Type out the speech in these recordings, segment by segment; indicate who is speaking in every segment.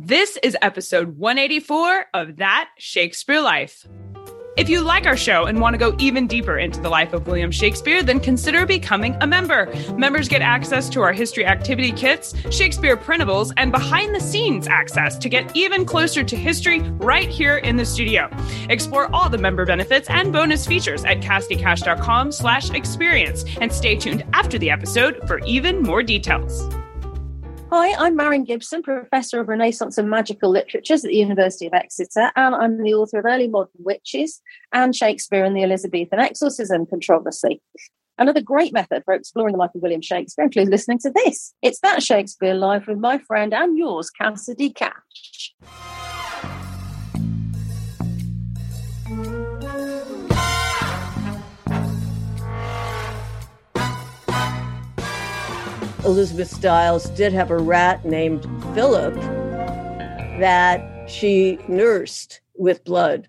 Speaker 1: This is episode 184 of That Shakespeare Life. If you like our show and want to go even deeper into the life of William Shakespeare, then consider becoming a member. Members get access to our history activity kits, Shakespeare printables, and behind the scenes access to get even closer to history right here in the studio. Explore all the member benefits and bonus features at cassidycash.com slash experience and stay tuned after the episode for even more details.
Speaker 2: Hi, I'm Marion Gibson, Professor of Renaissance and Magical Literatures at the University of Exeter, and I'm the author of Early Modern Witches and Shakespeare and the Elizabethan Exorcism Controversy. Another great method for exploring the life of William Shakespeare includes listening to this. It's That Shakespeare Life with my friend and yours, Cassidy Cash.
Speaker 3: Elizabeth Styles did have a rat named Philip that she nursed with blood.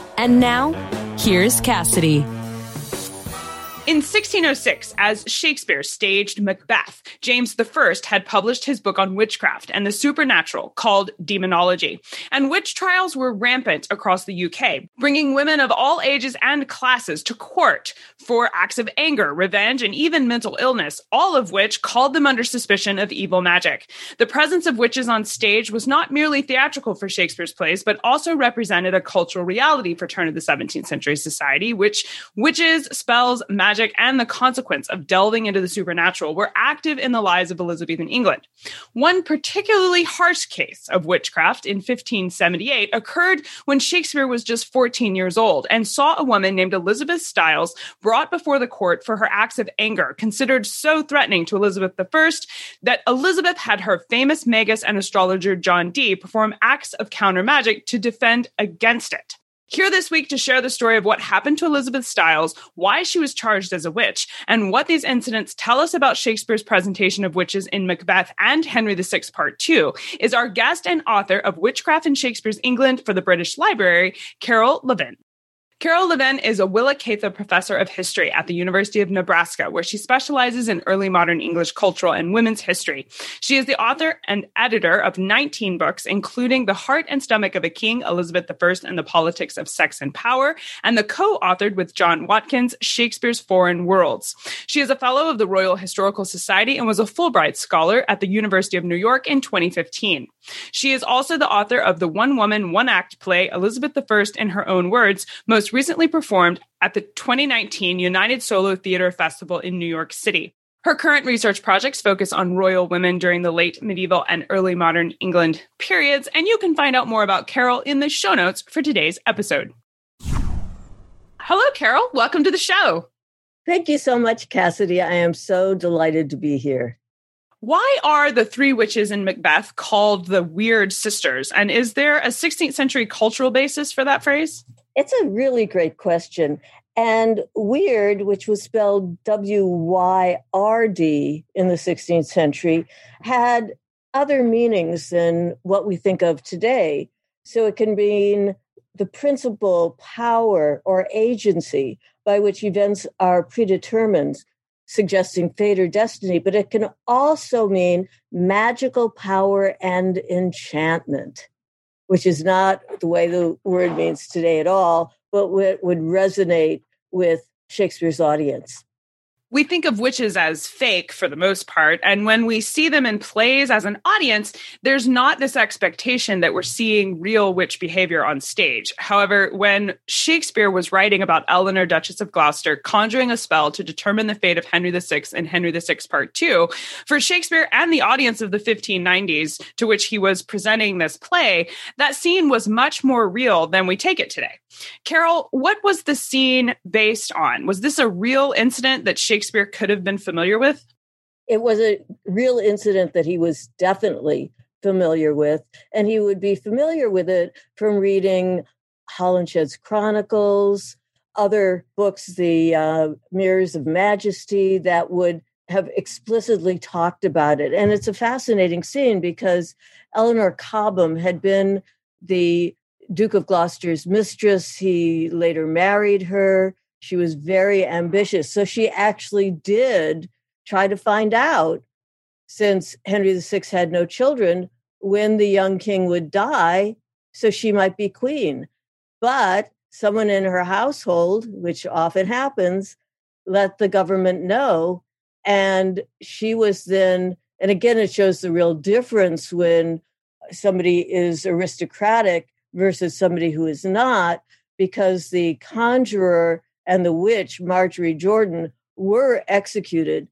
Speaker 4: And now, here's Cassidy.
Speaker 1: In 1606, as Shakespeare staged Macbeth, James I had published his book on witchcraft and the supernatural called Daemonologie. And witch trials were rampant across the UK, bringing women of all ages and classes to court for acts of anger, revenge, and even mental illness, all of which called them under suspicion of evil magic. The presence of witches on stage was not merely theatrical for Shakespeare's plays, but also represented a cultural reality for turn of the 17th century society, which witches, spells, magic, magic and the consequence of delving into the supernatural were active in the lives of Elizabethan England. One particularly harsh case of witchcraft in 1578 occurred when Shakespeare was just 14 years old and saw a woman named Elizabeth Styles brought before the court for her acts of anger, considered so threatening to Elizabeth I that Elizabeth had her famous magus and astrologer John Dee perform acts of counter magic to defend against it. Here this week to share the story of what happened to Elizabeth Styles, why she was charged as a witch, and what these incidents tell us about Shakespeare's presentation of witches in Macbeth and Henry VI Part 2, is our guest and author of Witchcraft in Shakespeare's England for the British Library, Carole Levin. Carole Levin is a Willa Cather professor of history at the University of Nebraska, where she specializes in early modern English cultural and women's history. She is the author and editor of 19 books, including The Heart and Stomach of a King, Elizabeth I and the Politics of Sex and Power, and the co-authored with John Watkins, Shakespeare's Foreign Worlds. She is a fellow of the Royal Historical Society and was a Fulbright scholar at the University of New York in 2015. She is also the author of the one woman, one act play, Elizabeth I in her own words, most recently performed at the 2019 United Solo Theater Festival in New York City. Her current research projects focus on royal women during the late medieval and early modern England periods, and you can find out more about Carole in the show notes for today's episode. Hello, Carole. Welcome to the show.
Speaker 3: Thank you so much, Cassidy. I am so delighted to be here.
Speaker 1: Why are the three witches in Macbeth called the Weird Sisters? And is there a 16th century cultural basis for that phrase?
Speaker 3: It's a really great question. And weird, which was spelled W Y R D in the 16th century, had other meanings than what we think of today. So it can mean the principal power, or agency by which events are predetermined, suggesting fate or destiny, but it can also mean magical power and enchantment which is not the way the word means today at all, but would resonate with Shakespeare's audience
Speaker 1: we think of witches as fake for the most part. And when we see them in plays as an audience, there's not this expectation that we're seeing real witch behavior on stage. However, when Shakespeare was writing about Eleanor, Duchess of Gloucester, conjuring a spell to determine the fate of Henry VI in Henry VI Part 2, for Shakespeare and the audience of the 1590s to which he was presenting this play, that scene was much more real than we take it today. Carole, what was the scene based on? Was this a real incident that Shakespeare Shakespeare could have been familiar with?
Speaker 3: It was a real incident that he was definitely familiar with. And he would be familiar with it from reading Holinshed's Chronicles, other books, the uh, Mirrors of Majesty, that would have explicitly talked about it. And it's a fascinating scene because Eleanor Cobham had been the Duke of Gloucester's mistress. He later married her. She was very ambitious. So she actually did try to find out, since Henry VI had no children, when the young king would die so she might be queen. But someone in her household, which often happens, let the government know. And she was then, and again, it shows the real difference when somebody is aristocratic versus somebody who is not, because the conjurer and the witch, Marjorie Jordan, were executed.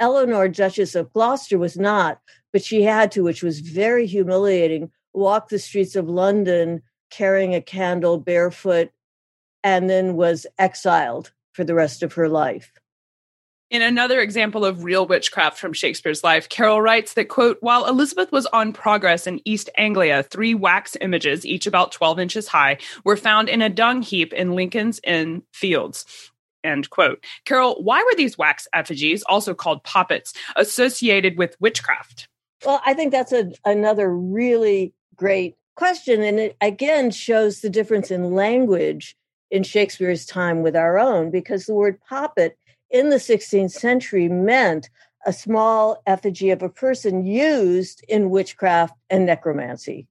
Speaker 3: Eleanor, Duchess of Gloucester, was not, but she had to, which was very humiliating, walk the streets of London carrying a candle barefoot and then was exiled for the rest of her life.
Speaker 1: In another example of real witchcraft from Shakespeare's life, Carole writes that, quote, while Elizabeth was on progress in East Anglia, three wax images, each about 12 inches high, were found in a dung heap in Lincoln's Inn Fields. End quote. Carole, why were these wax effigies, also called poppets, associated with witchcraft?
Speaker 3: Well, I think that's a, another really great question. And it again shows the difference in language in Shakespeare's time with our own, because the word poppet in the 16th century meant a small effigy of a person used in witchcraft and necromancy.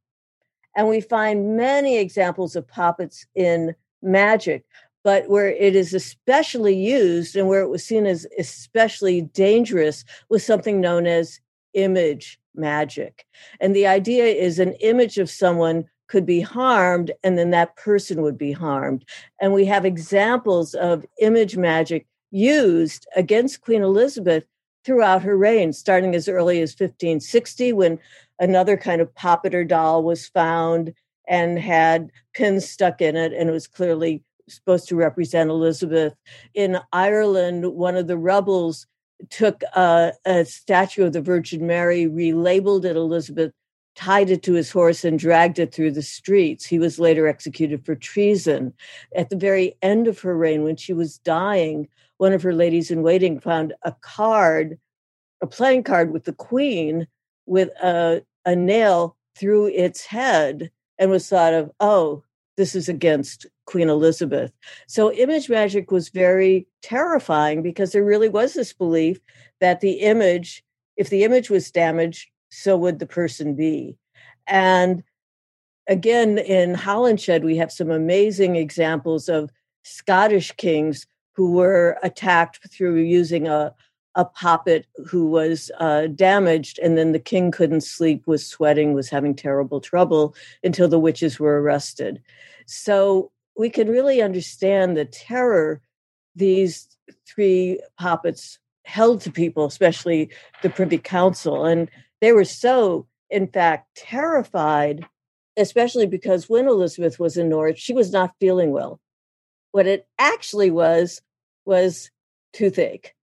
Speaker 3: And we find many examples of poppets in magic, but where it is especially used and where it was seen as especially dangerous was something known as image magic. And the idea is an image of someone could be harmed and then that person would be harmed. And we have examples of image magic used against Queen Elizabeth throughout her reign, starting as early as 1560 when another kind of poppeter doll was found and had pins stuck in it and it was clearly supposed to represent Elizabeth. In Ireland, one of the rebels took a, a statue of the Virgin Mary, relabeled it Elizabeth, tied it to his horse, and dragged it through the streets. He was later executed for treason. At the very end of her reign, when she was dying, one of her ladies in waiting found a card, a playing card with the queen with a, a nail through its head and was thought of, oh, this is against Queen Elizabeth. So image magic was very terrifying because there really was this belief that the image, if the image was damaged, so would the person be. And again, in Holinshed, we have some amazing examples of Scottish kings who were attacked through using a, a poppet who was uh, damaged, and then the king couldn't sleep, was sweating, was having terrible trouble until the witches were arrested. So we can really understand the terror these three poppets held to people, especially the Privy Council. And they were so, in fact, terrified, especially because when Elizabeth was in Norwich, she was not feeling well. What it actually was was toothache.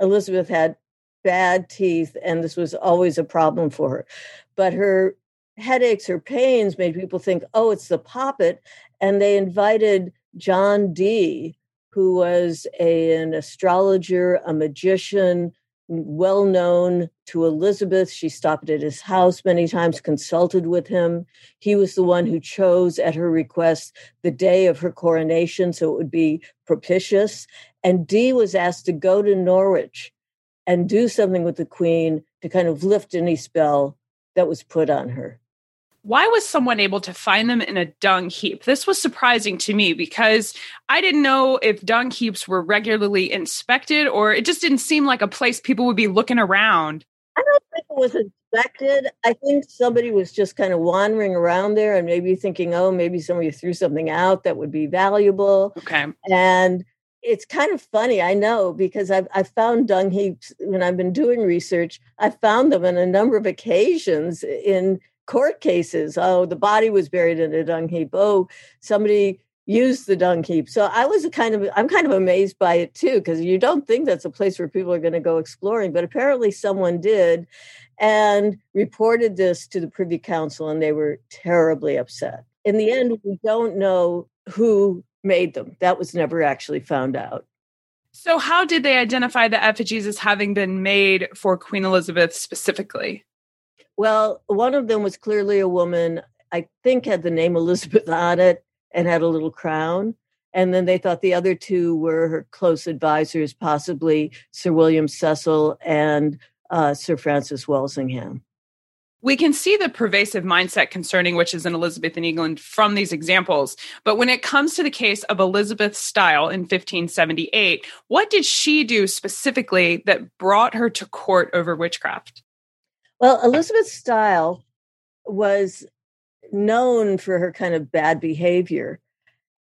Speaker 3: Elizabeth had bad teeth, and this was always a problem for her. But her headaches, her pains made people think, oh, it's the poppet. And they invited John Dee, who was a, an astrologer, a magician, well known to Elizabeth. She stopped at his house many times, consulted with him. He was the one who chose, at her request, the day of her coronation so it would be propitious. And Dee was asked to go to Norwich and do something with the Queen to kind of lift any spell that was put on her
Speaker 1: why was someone able to find them in a dung heap? This was surprising to me because I didn't know if dung heaps were regularly inspected or it just didn't seem like a place people would be looking around.
Speaker 3: I don't think it was inspected. I think somebody was just kind of wandering around there and maybe thinking, oh, maybe somebody threw something out that would be valuable.
Speaker 1: Okay.
Speaker 3: And it's kind of funny, I know, because I've, I've found dung heaps when I've been doing research. I found them on a number of occasions in court cases. Oh, the body was buried in a dung heap. Oh, somebody used the dung heap. So I was kind of I'm kind of amazed by it too because you don't think that's a place where people are going to go exploring, but apparently someone did and reported this to the Privy Council and they were terribly upset. In the end we don't know who made them. That was never actually found out.
Speaker 1: So how did they identify the effigies as having been made for Queen Elizabeth specifically?
Speaker 3: Well, one of them was clearly a woman. I think had the name Elizabeth on it and had a little crown. And then they thought the other two were her close advisors, possibly Sir William Cecil and uh, Sir Francis Walsingham.
Speaker 1: We can see the pervasive mindset concerning witches in Elizabethan England from these examples. But when it comes to the case of Elizabeth Style in 1578, what did she do specifically that brought her to court over witchcraft?
Speaker 3: Well, Elizabeth Style was known for her kind of bad behavior.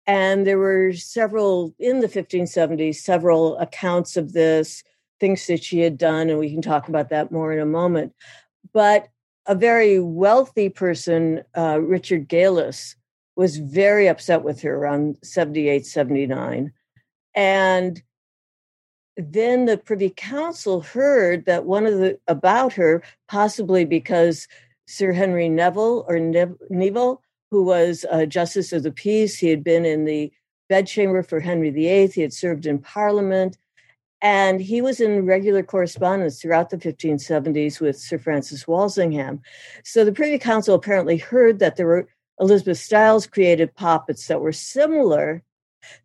Speaker 3: And there were several in the 1570s, several accounts of this, things that she had done, and we can talk about that more in a moment. But a very wealthy person, uh, Richard Galis, was very upset with her around 78, 79. And then the Privy Council heard that one of the about her, possibly because Sir Henry Neville or ne- Neville, who was a Justice of the Peace. He had been in the bedchamber for Henry VIII. He had served in Parliament. And he was in regular correspondence throughout the 1570s with Sir Francis Walsingham. So the Privy Council apparently heard that there were Elizabeth Styles created poppets that were similar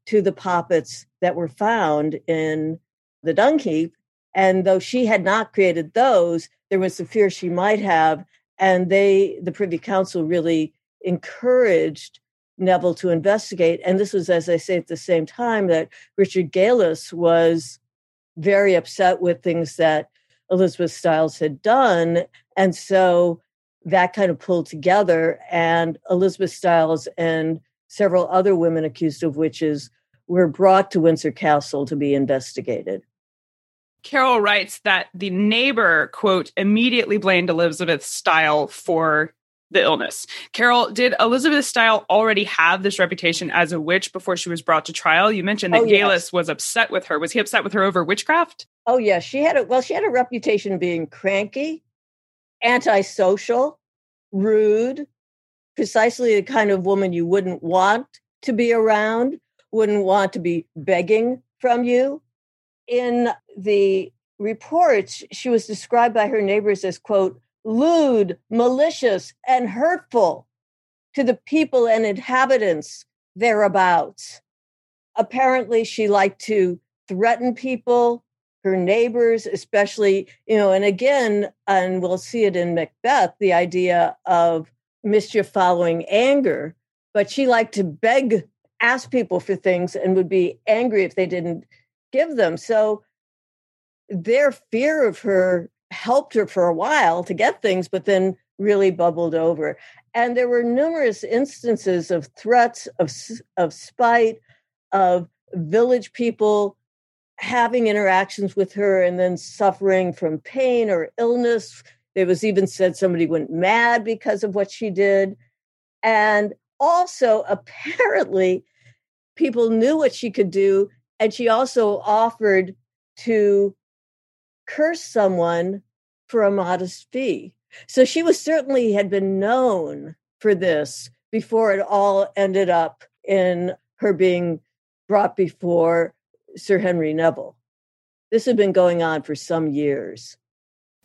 Speaker 3: to the poppets that were found in the dung heap. And though she had not created those, there was the fear she might have and they the privy council really encouraged neville to investigate and this was as i say at the same time that richard galis was very upset with things that elizabeth styles had done and so that kind of pulled together and elizabeth styles and several other women accused of witches were brought to windsor castle to be investigated.
Speaker 1: Carole writes that the neighbor, quote, immediately blamed Elizabeth Style for the illness. Carole, did Elizabeth Style already have this reputation as a witch before she was brought to trial? You mentioned that oh, yes. was upset with her. Was he upset with her over witchcraft?
Speaker 3: Oh yeah, she had a well, she had a reputation of being cranky, antisocial, rude, precisely the kind of woman you wouldn't want to be around, wouldn't want to be begging from you in the reports, she was described by her neighbors as, quote, lewd, malicious, and hurtful to the people and inhabitants thereabouts. Apparently, she liked to threaten people, her neighbors, especially, you know, and again, and we'll see it in Macbeth, the idea of mischief following anger. But she liked to beg, ask people for things, and would be angry if they didn't give them. So their fear of her helped her for a while to get things, but then really bubbled over. And there were numerous instances of threats, of, of spite, of village people having interactions with her and then suffering from pain or illness. There was even said somebody went mad because of what she did. And also, apparently, people knew what she could do and she also offered to curse someone for a modest fee. So she was certainly had been known for this before it all ended up in her being brought before Sir Henry Neville. This had been going on for some years.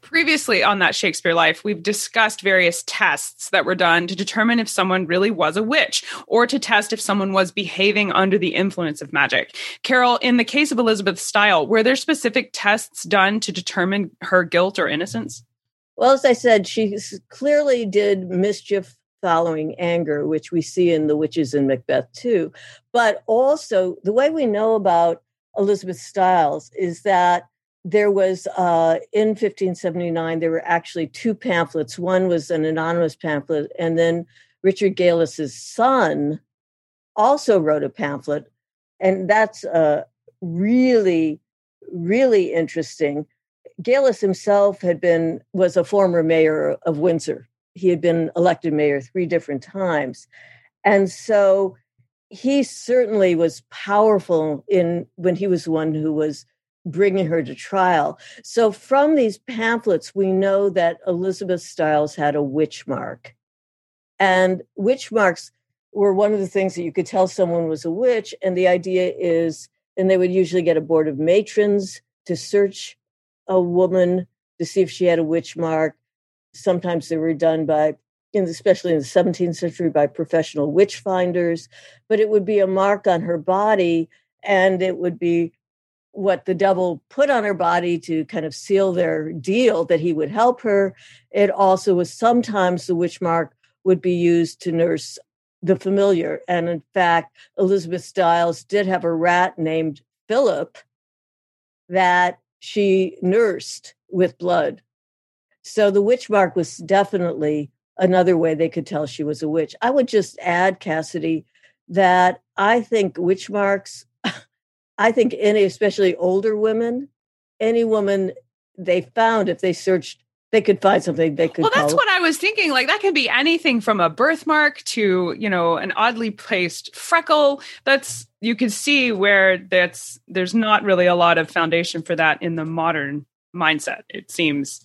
Speaker 1: Previously on that Shakespeare Life, we've discussed various tests that were done to determine if someone really was a witch or to test if someone was behaving under the influence of magic. Carole, in the case of Elizabeth Style, were there specific tests done to determine her guilt or innocence?
Speaker 3: Well, as I said, she clearly did mischief following anger, which we see in The Witches in Macbeth too. But also, the way we know about Elizabeth Styles is that there was uh, in 1579 there were actually two pamphlets. One was an anonymous pamphlet and then richard galis's son also wrote a pamphlet and that's uh, really really interesting. Galis himself had been was a former mayor of windsor. He had been elected mayor three different times. And so he certainly was powerful in when he was one who was bringing her to trial. So from these pamphlets, we know that Elizabeth Stiles had a witch mark. And witch marks were one of the things that you could tell someone was a witch. And the idea is, and they would usually get a board of matrons to search a woman to see if she had a witch mark. Sometimes they were done by, especially in the 17th century, by professional witch finders. But it would be a mark on her body, and it would be what the devil put on her body to kind of seal their deal that he would help her. It also was sometimes the witch mark would be used to nurse the familiar. And in fact, Elizabeth Stiles did have a rat named Philip that she nursed with blood. So the witch mark was definitely another way they could tell she was a witch. I would just add, Cassidy, that I think witch marks I think any, especially older women, any woman they found if they searched, they could find something they could.
Speaker 1: Well, that's what I was thinking. Like that could be anything from a birthmark to you know an oddly placed freckle. That's you can see where that's there's not really a lot of foundation for that in the modern mindset. It seems.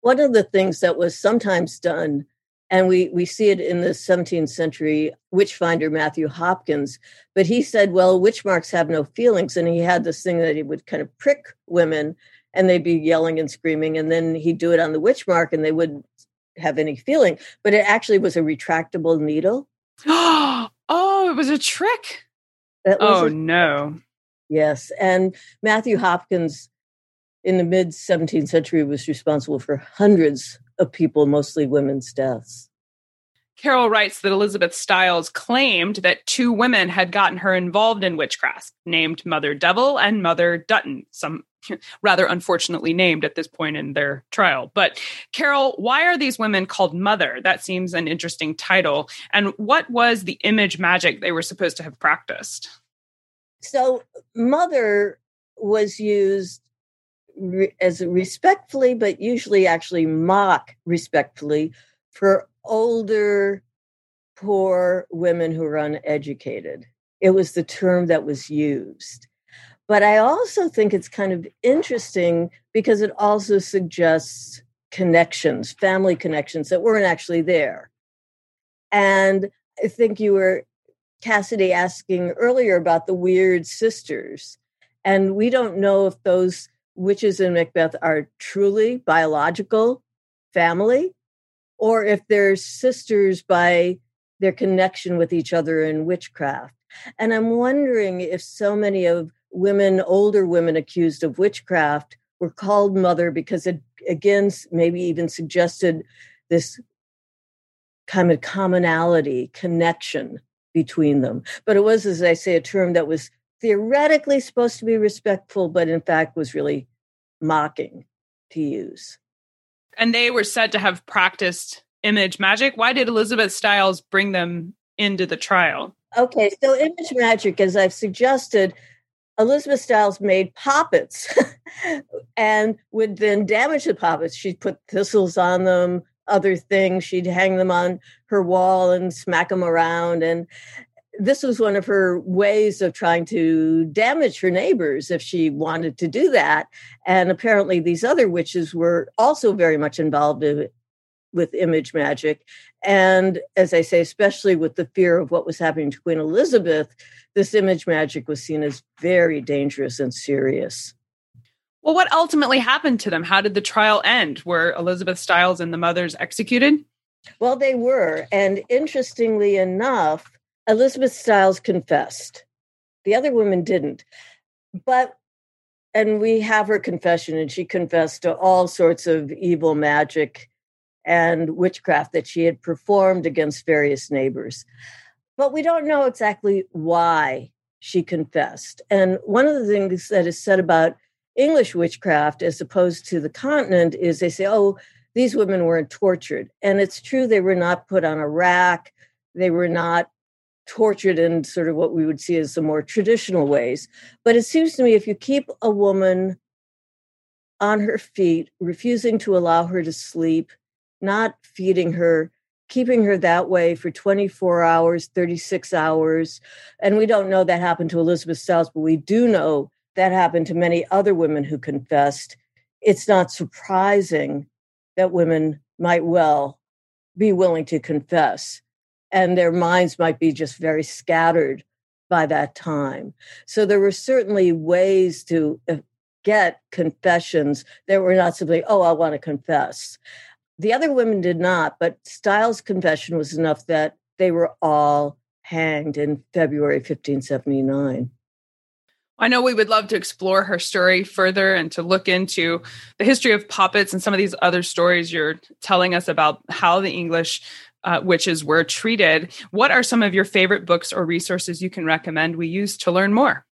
Speaker 3: One of the things that was sometimes done and we, we see it in the 17th century witch finder Matthew Hopkins. But he said, well, witch marks have no feelings. And he had this thing that he would kind of prick women and they'd be yelling and screaming. And then he'd do it on the witch mark and they wouldn't have any feeling. But it actually was a retractable needle.
Speaker 1: oh, it was a trick. Was oh, a, no.
Speaker 3: Yes. And Matthew Hopkins in the mid 17th century was responsible for hundreds of people, mostly women's deaths.
Speaker 1: Carole writes that Elizabeth Stiles claimed that two women had gotten her involved in witchcraft, named Mother Devil and Mother Dutton, some rather unfortunately named at this point in their trial. But Carole, why are these women called Mother? That seems an interesting title. And what was the image magic they were supposed to have practiced?
Speaker 3: So, Mother was used as respectfully, but usually actually mock respectfully for older, poor women who are uneducated. It was the term that was used. But I also think it's kind of interesting because it also suggests connections, family connections that weren't actually there. And I think you were, Cassidy, asking earlier about the weird sisters. And we don't know if those witches in Macbeth are truly biological family or if they're sisters by their connection with each other in witchcraft. And I'm wondering if so many of women, older women accused of witchcraft, were called mother because it again maybe even suggested this kind of commonality, connection between them. But it was, as I say, a term that was theoretically supposed to be respectful, but in fact was really mocking to use.
Speaker 1: And they were said to have practiced image magic. Why did Elizabeth Stiles bring them into the trial?
Speaker 3: Okay, so image magic, as I've suggested, Elizabeth Stiles made poppets and would then damage the poppets. She'd put thistles on them, other things. She'd hang them on her wall and smack them around. And this was one of her ways of trying to damage her neighbors if she wanted to do that. And apparently, these other witches were also very much involved in, with image magic. And as I say, especially with the fear of what was happening to Queen Elizabeth, this image magic was seen as very dangerous and serious.
Speaker 1: Well, what ultimately happened to them? How did the trial end? Were Elizabeth Stiles and the mothers executed?
Speaker 3: Well, they were. And interestingly enough, Elizabeth Stiles confessed. The other women didn't. But, and we have her confession, and she confessed to all sorts of evil magic and witchcraft that she had performed against various neighbors. But we don't know exactly why she confessed. And one of the things that is said about English witchcraft as opposed to the continent is they say, oh, these women weren't tortured. And it's true, they were not put on a rack, they were not tortured in sort of what we would see as the more traditional ways. But it seems to me if you keep a woman on her feet, refusing to allow her to sleep, not feeding her, keeping her that way for 24 hours, 36 hours. And we don't know that happened to Elizabeth Stiles, but we do know that happened to many other women who confessed. It's not surprising that women might well be willing to confess, and their minds might be just very scattered by that time. So there were certainly ways to uh, get confessions that were not simply, oh, I want to confess. The other women did not, but Stiles' confession was enough that they were all hanged in February 1579.
Speaker 1: I know we would love to explore her story further and to look into the history of puppets and some of these other stories you're telling us about how the English uh, witches were treated. What are some of your favorite books or resources you can recommend we use to learn more?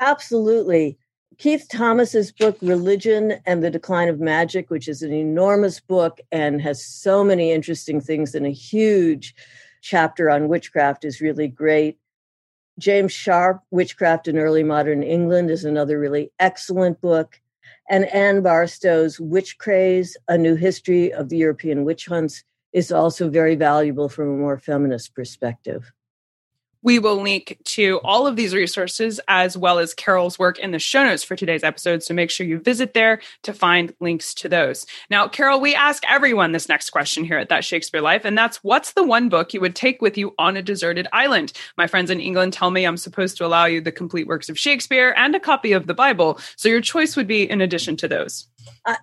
Speaker 3: Absolutely. Keith Thomas's book, Religion and the Decline of Magic, which is an enormous book and has so many interesting things and a huge chapter on witchcraft, is really great. James Sharpe, Witchcraft in Early Modern England, is another really excellent book. And Anne Barstow's Witch Craze, A New History of the European Witch Hunts, is also very valuable from a more feminist perspective.
Speaker 1: We will link to all of these resources as well as Carole's work in the show notes for today's episode. So make sure you visit there to find links to those. Now, Carole, we ask everyone this next question here at That Shakespeare Life, and that's what's the one book you would take with you on a deserted island? My friends in England tell me I'm supposed to allow you the complete works of Shakespeare and a copy of the Bible. So your choice would be in addition to those.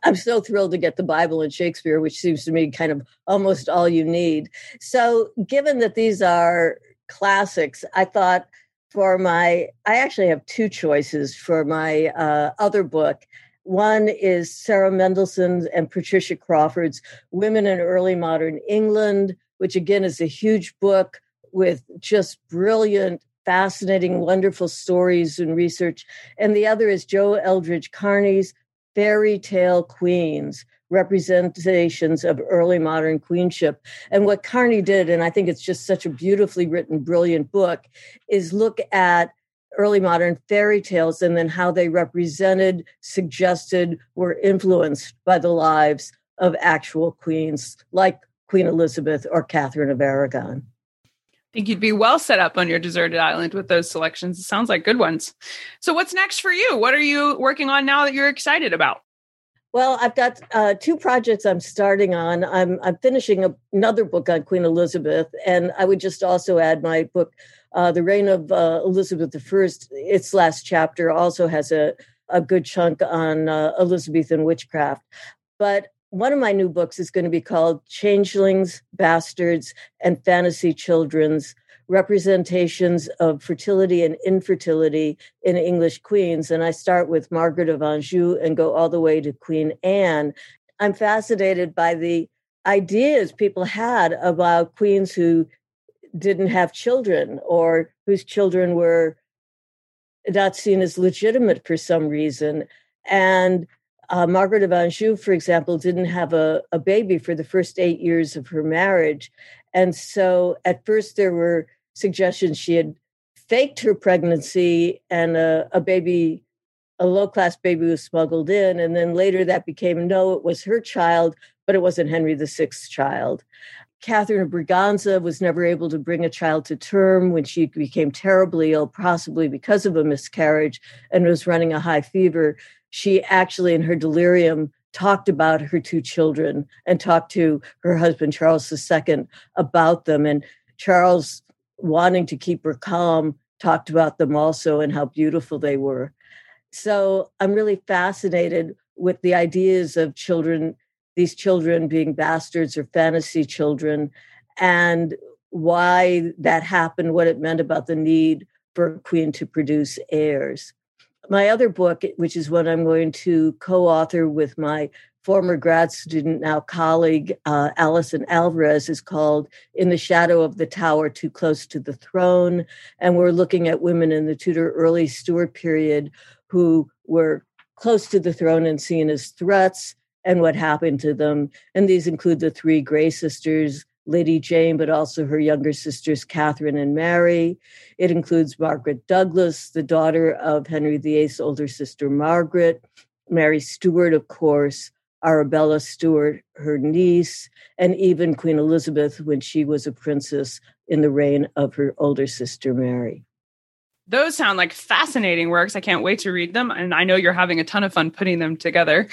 Speaker 3: I'm so thrilled to get the Bible and Shakespeare, which seems to me kind of almost all you need. So, given that these are classics, I thought for my, I actually have two choices for my uh, other book. One is Sara Mendelson's and Patricia Crawford's Women in Early Modern England, which again is a huge book with just brilliant, fascinating, wonderful stories and research. And the other is Jo Eldridge Carney's Fairy Tale Queens, representations of early modern queenship. And what Carney did, and I think it's just such a beautifully written, brilliant book, is look at early modern fairy tales and then how they represented, suggested, were influenced by the lives of actual queens like Queen Elizabeth or Catherine of Aragon.
Speaker 1: I think you'd be well set up on your deserted island with those selections. It sounds like good ones. So, what's next for you? What are you working on now that you're excited about?
Speaker 3: Well, I've got uh, two projects I'm starting on. I'm I'm finishing a, another book on Queen Elizabeth, and I would just also add my book, uh, "The Reign of uh, Elizabeth I." Its last chapter also has a a good chunk on uh, Elizabethan witchcraft. But one of my new books is going to be called "Changelings, Bastards, and Fantasy Children's representations of fertility and infertility in English queens. And I start with Margaret of Anjou and go all the way to Queen Anne. I'm fascinated by the ideas people had about queens who didn't have children or whose children were not seen as legitimate for some reason. And uh, Margaret of Anjou, for example, didn't have a, a baby for the first eight years of her marriage. And so at first there were suggestions she had faked her pregnancy and a, a baby a low class baby was smuggled in and then later that became no it was her child but it wasn't henry VI's child. Catherine of braganza was never able to bring a child to term when she became terribly ill possibly because of a miscarriage and was running a high fever. She actually in her delirium talked about her two children and talked to her husband charles ii about them. And charles wanting to keep her calm, talked about them also and how beautiful they were. So I'm really fascinated with the ideas of children, these children being bastards or fantasy children, and why that happened, what it meant about the need for a queen to produce heirs. My other book, which is what I'm going to co author with my former grad student, now colleague, uh, Allison Alvarez, is called In the Shadow of the Tower Too Close to the Throne. And we're looking at women in the Tudor early Stuart period who were close to the throne and seen as threats and what happened to them. And these include the three Grey sisters. Lady Jane, but also her younger sisters, Catherine and Mary. It includes Margaret Douglas, the daughter of Henry VIII's older sister, Margaret, Mary Stuart, of course, Arabella Stuart, her niece, and even Queen Elizabeth when she was a princess in the reign of her older sister Mary.
Speaker 1: Those sound like fascinating works. I can't wait to read them. And I know you're having a ton of fun putting them together.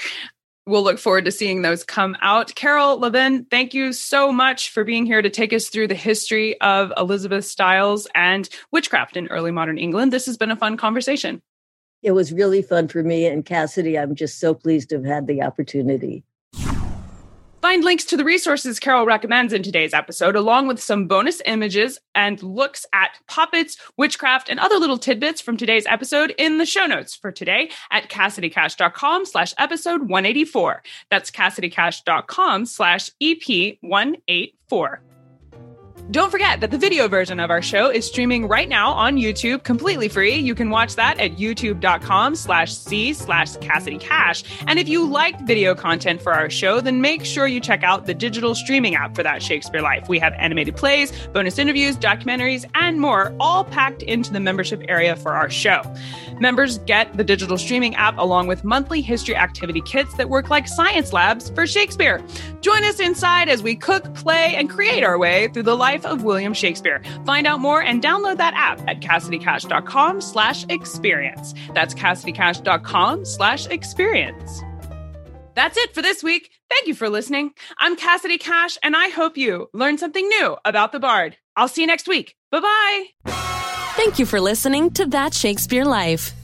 Speaker 1: We'll look forward to seeing those come out. Carole Levin, thank you so much for being here to take us through the history of Elizabeth Styles and witchcraft in early modern England. This has been a fun conversation.
Speaker 3: It was really fun for me. And Cassidy, I'm just so pleased to have had the opportunity.
Speaker 1: Find links to the resources Carole recommends in today's episode, along with some bonus images and looks at puppets, witchcraft, and other little tidbits from today's episode in the show notes for today at CassidyCash.com slash episode 184. That's CassidyCash.com slash EP 184. Don't forget that the video version of our show is streaming right now on YouTube completely free. You can watch that at youtube.com slash C slash Cassidy Cash. And if you like video content for our show, then make sure you check out the digital streaming app for that Shakespeare Life. We have animated plays, bonus interviews, documentaries, and more, all packed into the membership area for our show. Members get the digital streaming app along with monthly history activity kits that work like science labs for Shakespeare. Join us inside as we cook, play, and create our way through the life of William Shakespeare. Find out more and download that app at CassidyCash.com slash experience. That's CassidyCash.com slash experience. That's it for this week. Thank you for listening. I'm Cassidy Cash, and I hope you learned something new about the Bard. I'll see you next week. Bye bye.
Speaker 4: Thank you for listening to That Shakespeare Life.